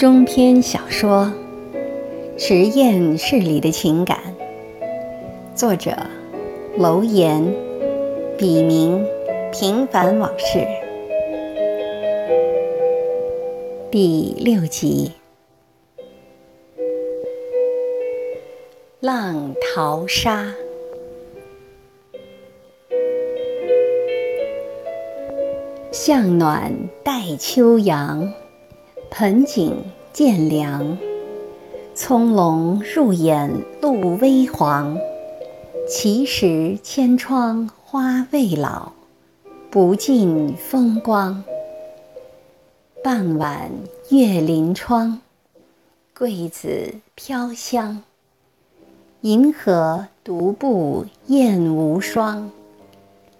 中篇小说《实验室里的情感》，作者楼岩，笔名平凡往事，第六集。浪淘沙，向暖待秋阳。盆景渐凉，葱茏入眼露微黄。奇石千窗花未老，不尽风光。傍晚月临窗，桂子飘香。银河独步雁无双，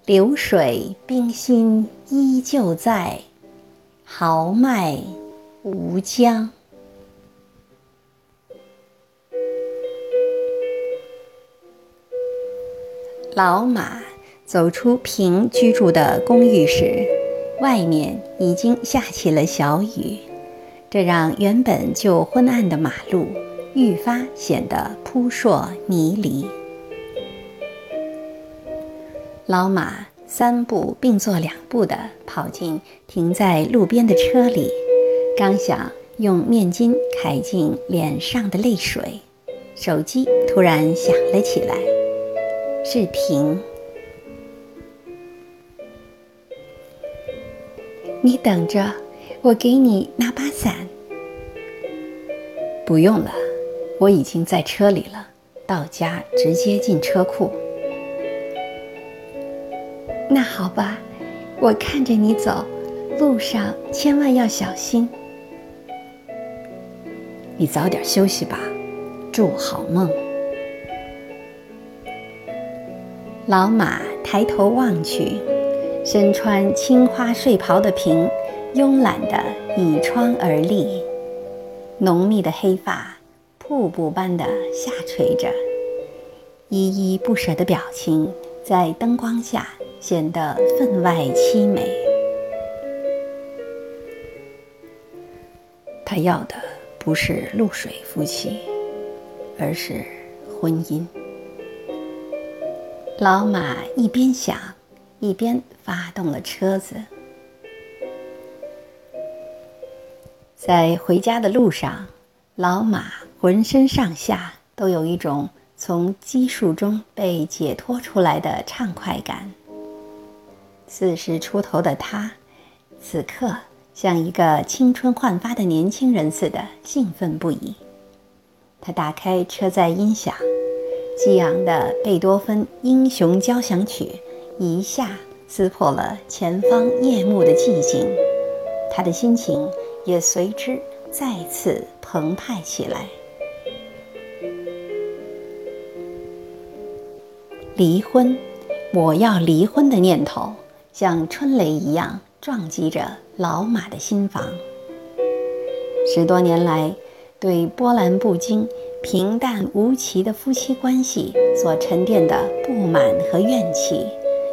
流水冰心依旧在，豪迈。吴江，老马走出平居住的公寓时，外面已经下起了小雨，这让原本就昏暗的马路愈发显得扑朔迷离。老马三步并作两步地跑进停在路边的车里。刚想用面巾揩净脸上的泪水，手机突然响了起来，是平。你等着，我给你拿把伞。不用了，我已经在车里了，到家直接进车库。那好吧，我看着你走，路上千万要小心。你早点休息吧，祝好梦。老马抬头望去，身穿青花睡袍的平，慵懒地倚窗而立，浓密的黑发瀑布般的下垂着，依依不舍的表情在灯光下显得分外凄美。他要的。不是露水夫妻，而是婚姻。老马一边想，一边发动了车子。在回家的路上，老马浑身上下都有一种从积树中被解脱出来的畅快感。四十出头的他，此刻。像一个青春焕发的年轻人似的兴奋不已。他打开车载音响，激昂的贝多芬《英雄交响曲》一下撕破了前方夜幕的寂静，他的心情也随之再次澎湃起来。离婚，我要离婚的念头像春雷一样。撞击着老马的心房。十多年来，对波澜不惊、平淡无奇的夫妻关系所沉淀的不满和怨气，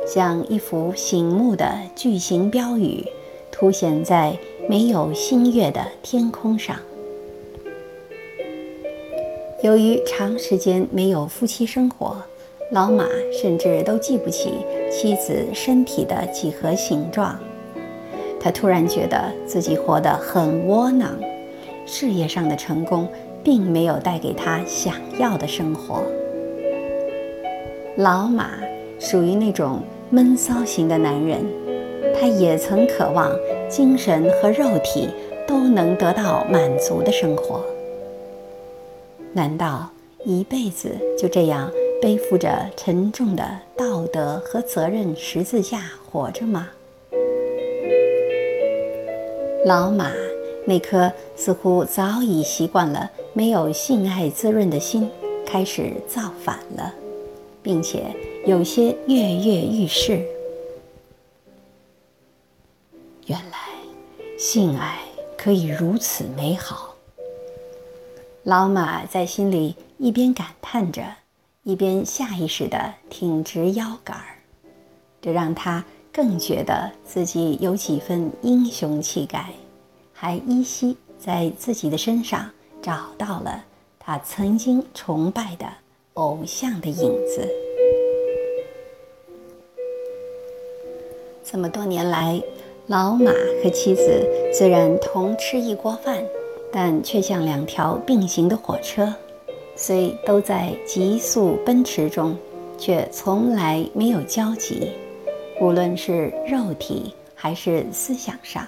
像一幅醒目的巨型标语，凸显在没有星月的天空上。由于长时间没有夫妻生活，老马甚至都记不起妻子身体的几何形状。他突然觉得自己活得很窝囊，事业上的成功并没有带给他想要的生活。老马属于那种闷骚型的男人，他也曾渴望精神和肉体都能得到满足的生活。难道一辈子就这样背负着沉重的道德和责任十字架活着吗？老马那颗似乎早已习惯了没有性爱滋润的心开始造反了，并且有些跃跃欲试。原来性爱可以如此美好。老马在心里一边感叹着，一边下意识地挺直腰杆儿，这让他。更觉得自己有几分英雄气概，还依稀在自己的身上找到了他曾经崇拜的偶像的影子。这么多年来，老马和妻子虽然同吃一锅饭，但却像两条并行的火车，虽都在急速奔驰中，却从来没有交集，无论是肉体还是思想上。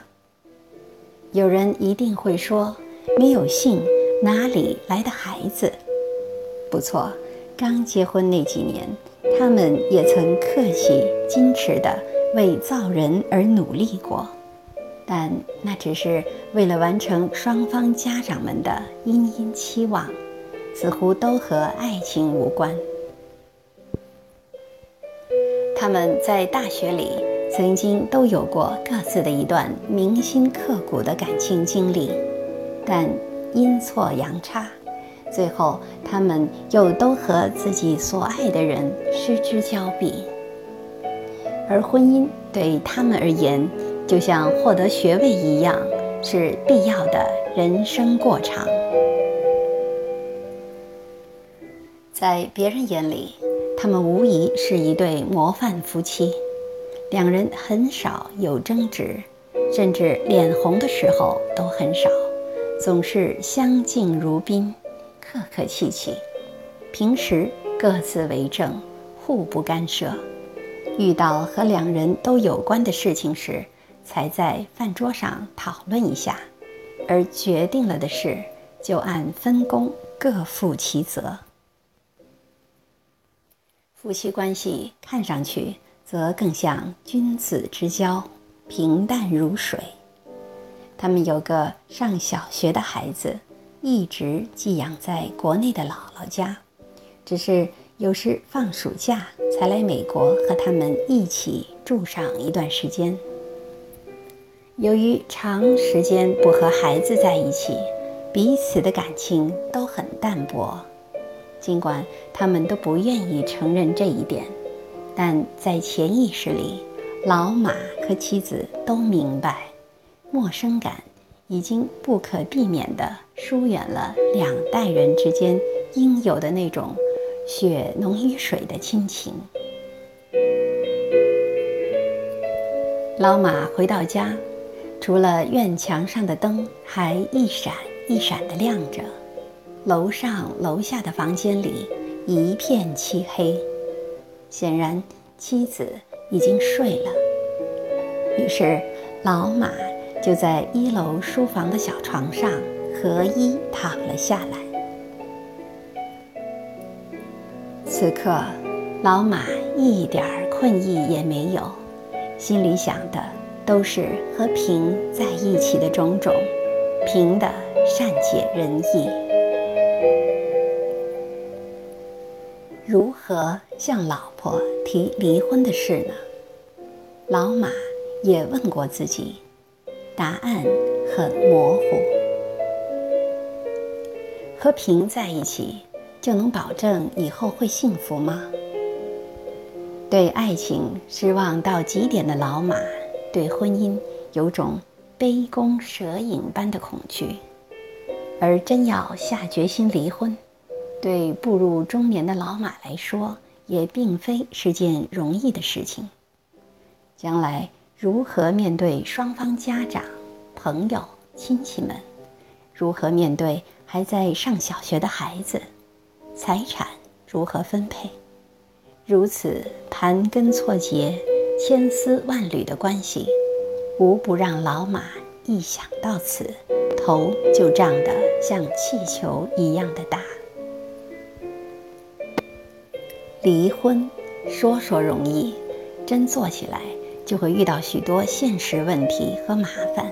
有人一定会说，没有性哪里来的孩子？不错，刚结婚那几年，他们也曾客气矜持的。为造人而努力过，但那只是为了完成双方家长们的殷殷期望，似乎都和爱情无关。他们在大学里曾经都有过各自的一段铭心刻骨的感情经历，但阴错阳差，最后他们又都和自己所爱的人失之交臂。而婚姻对他们而言，就像获得学位一样，是必要的人生过程。在别人眼里，他们无疑是一对模范夫妻。两人很少有争执，甚至脸红的时候都很少，总是相敬如宾，客客气气。平时各自为政，互不干涉。遇到和两人都有关的事情时，才在饭桌上讨论一下，而决定了的事就按分工各负其责。夫妻关系看上去则更像君子之交，平淡如水。他们有个上小学的孩子，一直寄养在国内的姥姥家，只是。有时放暑假才来美国和他们一起住上一段时间。由于长时间不和孩子在一起，彼此的感情都很淡薄。尽管他们都不愿意承认这一点，但在潜意识里，老马和妻子都明白，陌生感已经不可避免地疏远了两代人之间应有的那种。血浓于水的亲情。老马回到家，除了院墙上的灯还一闪一闪的亮着，楼上楼下的房间里一片漆黑。显然妻子已经睡了。于是老马就在一楼书房的小床上合衣躺了下来。此刻，老马一点困意也没有，心里想的都是和平在一起的种种，平的善解人意。如何向老婆提离婚的事呢？老马也问过自己，答案很模糊。和平在一起。就能保证以后会幸福吗？对爱情失望到极点的老马，对婚姻有种杯弓蛇影般的恐惧。而真要下决心离婚，对步入中年的老马来说，也并非是件容易的事情。将来如何面对双方家长、朋友、亲戚们？如何面对还在上小学的孩子？财产如何分配？如此盘根错节、千丝万缕的关系，无不让老马一想到此，头就胀得像气球一样的大。离婚说说容易，真做起来就会遇到许多现实问题和麻烦，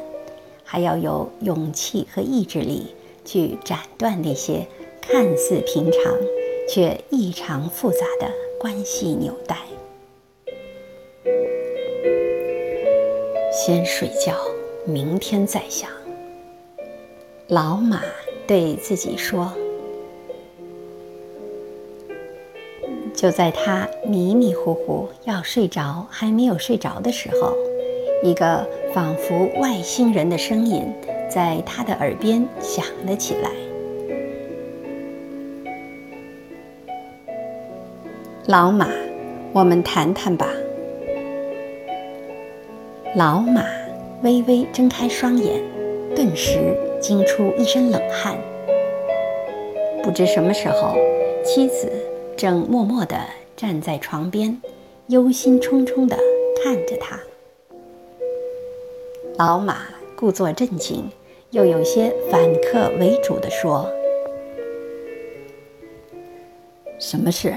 还要有勇气和意志力去斩断那些。看似平常，却异常复杂的关系纽带。先睡觉，明天再想。老马对自己说。就在他迷迷糊糊要睡着还没有睡着的时候，一个仿佛外星人的声音在他的耳边响了起来。老马，我们谈谈吧。老马微微睁开双眼，顿时惊出一身冷汗。不知什么时候，妻子正默默地站在床边，忧心忡忡地看着他。老马故作镇静，又有些反客为主地说：“什么事，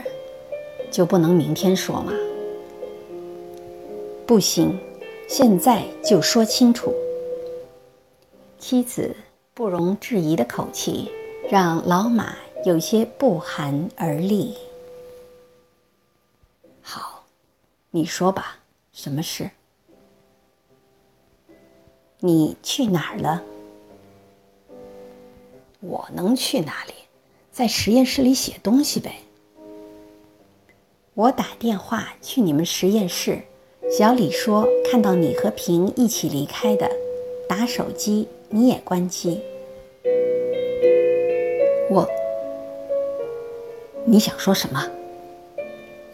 就不能明天说吗？不行，现在就说清楚。”妻子不容置疑的口气。让老马有些不寒而栗。好，你说吧，什么事？你去哪儿了？我能去哪里？在实验室里写东西呗。我打电话去你们实验室，小李说看到你和平一起离开的，打手机你也关机。我，你想说什么？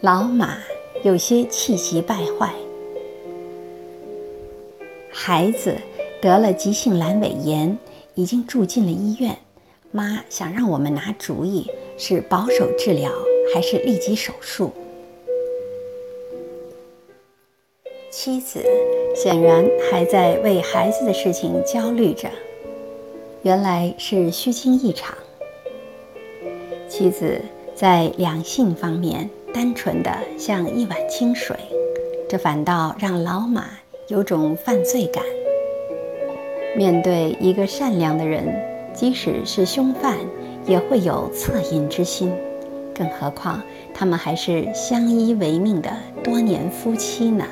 老马有些气急败坏。孩子得了急性阑尾炎，已经住进了医院。妈想让我们拿主意，是保守治疗还是立即手术？妻子显然还在为孩子的事情焦虑着。原来是虚惊一场。妻子在两性方面单纯的像一碗清水，这反倒让老马有种犯罪感。面对一个善良的人，即使是凶犯，也会有恻隐之心。更何况他们还是相依为命的多年夫妻呢？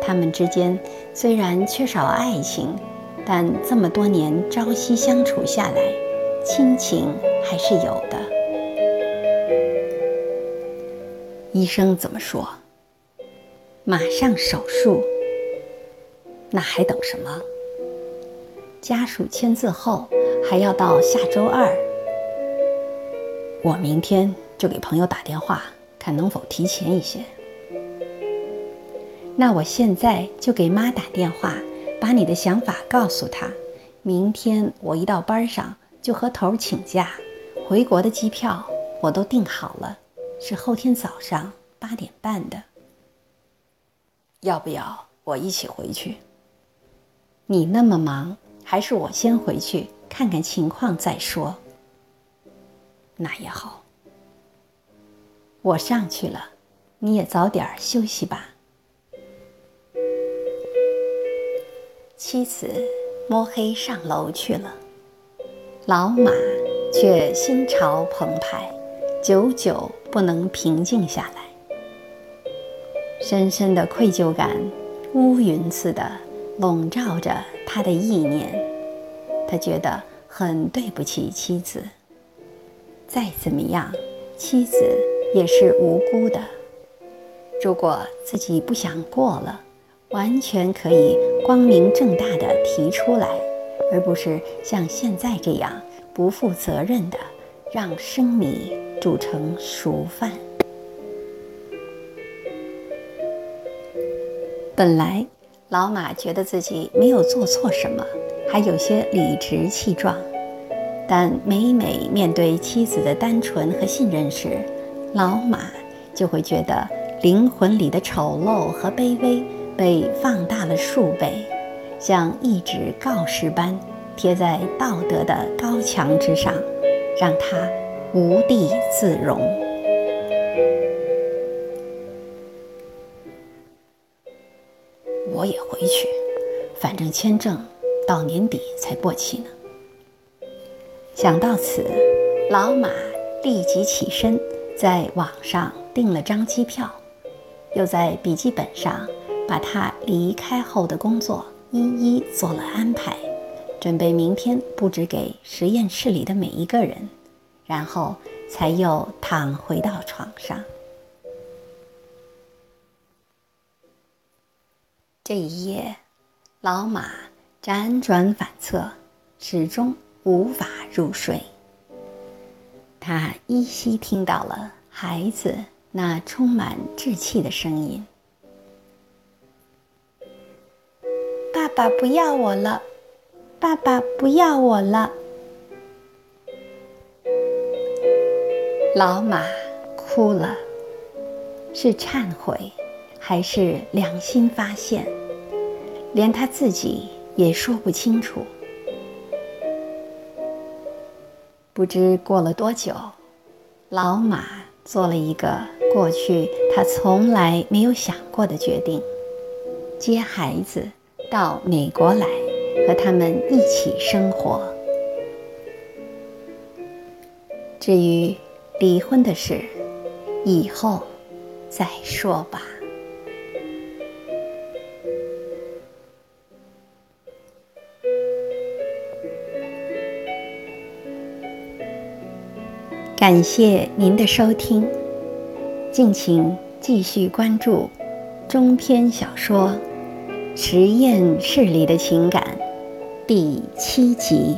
他们之间虽然缺少爱情，但这么多年朝夕相处下来，亲情。还是有的。医生怎么说？马上手术。那还等什么？家属签字后还要到下周二。我明天就给朋友打电话，看能否提前一些。那我现在就给妈打电话，把你的想法告诉她。明天我一到班上就和头请假。回国的机票我都订好了，是后天早上八点半的。要不要我一起回去？你那么忙，还是我先回去看看情况再说。那也好，我上去了，你也早点休息吧。妻子摸黑上楼去了，老马。却心潮澎湃，久久不能平静下来。深深的愧疚感，乌云似的笼罩着他的意念。他觉得很对不起妻子。再怎么样，妻子也是无辜的。如果自己不想过了，完全可以光明正大的提出来，而不是像现在这样。不负责任的让生米煮成熟饭。本来老马觉得自己没有做错什么，还有些理直气壮，但每每面对妻子的单纯和信任时，老马就会觉得灵魂里的丑陋和卑微被放大了数倍，像一纸告示般。贴在道德的高墙之上，让他无地自容。我也回去，反正签证到年底才过期呢。想到此，老马立即起身，在网上订了张机票，又在笔记本上把他离开后的工作一一做了安排。准备明天布置给实验室里的每一个人，然后才又躺回到床上。这一夜，老马辗转反侧，始终无法入睡。他依稀听到了孩子那充满稚气的声音：“爸爸不要我了，爸爸不要我了。”老马哭了，是忏悔，还是良心发现？连他自己也说不清楚。不知过了多久，老马做了一个过去他从来没有想过的决定：接孩子到美国来，和他们一起生活。至于……离婚的事，以后再说吧。感谢您的收听，敬请继续关注中篇小说《实验室里的情感》第七集。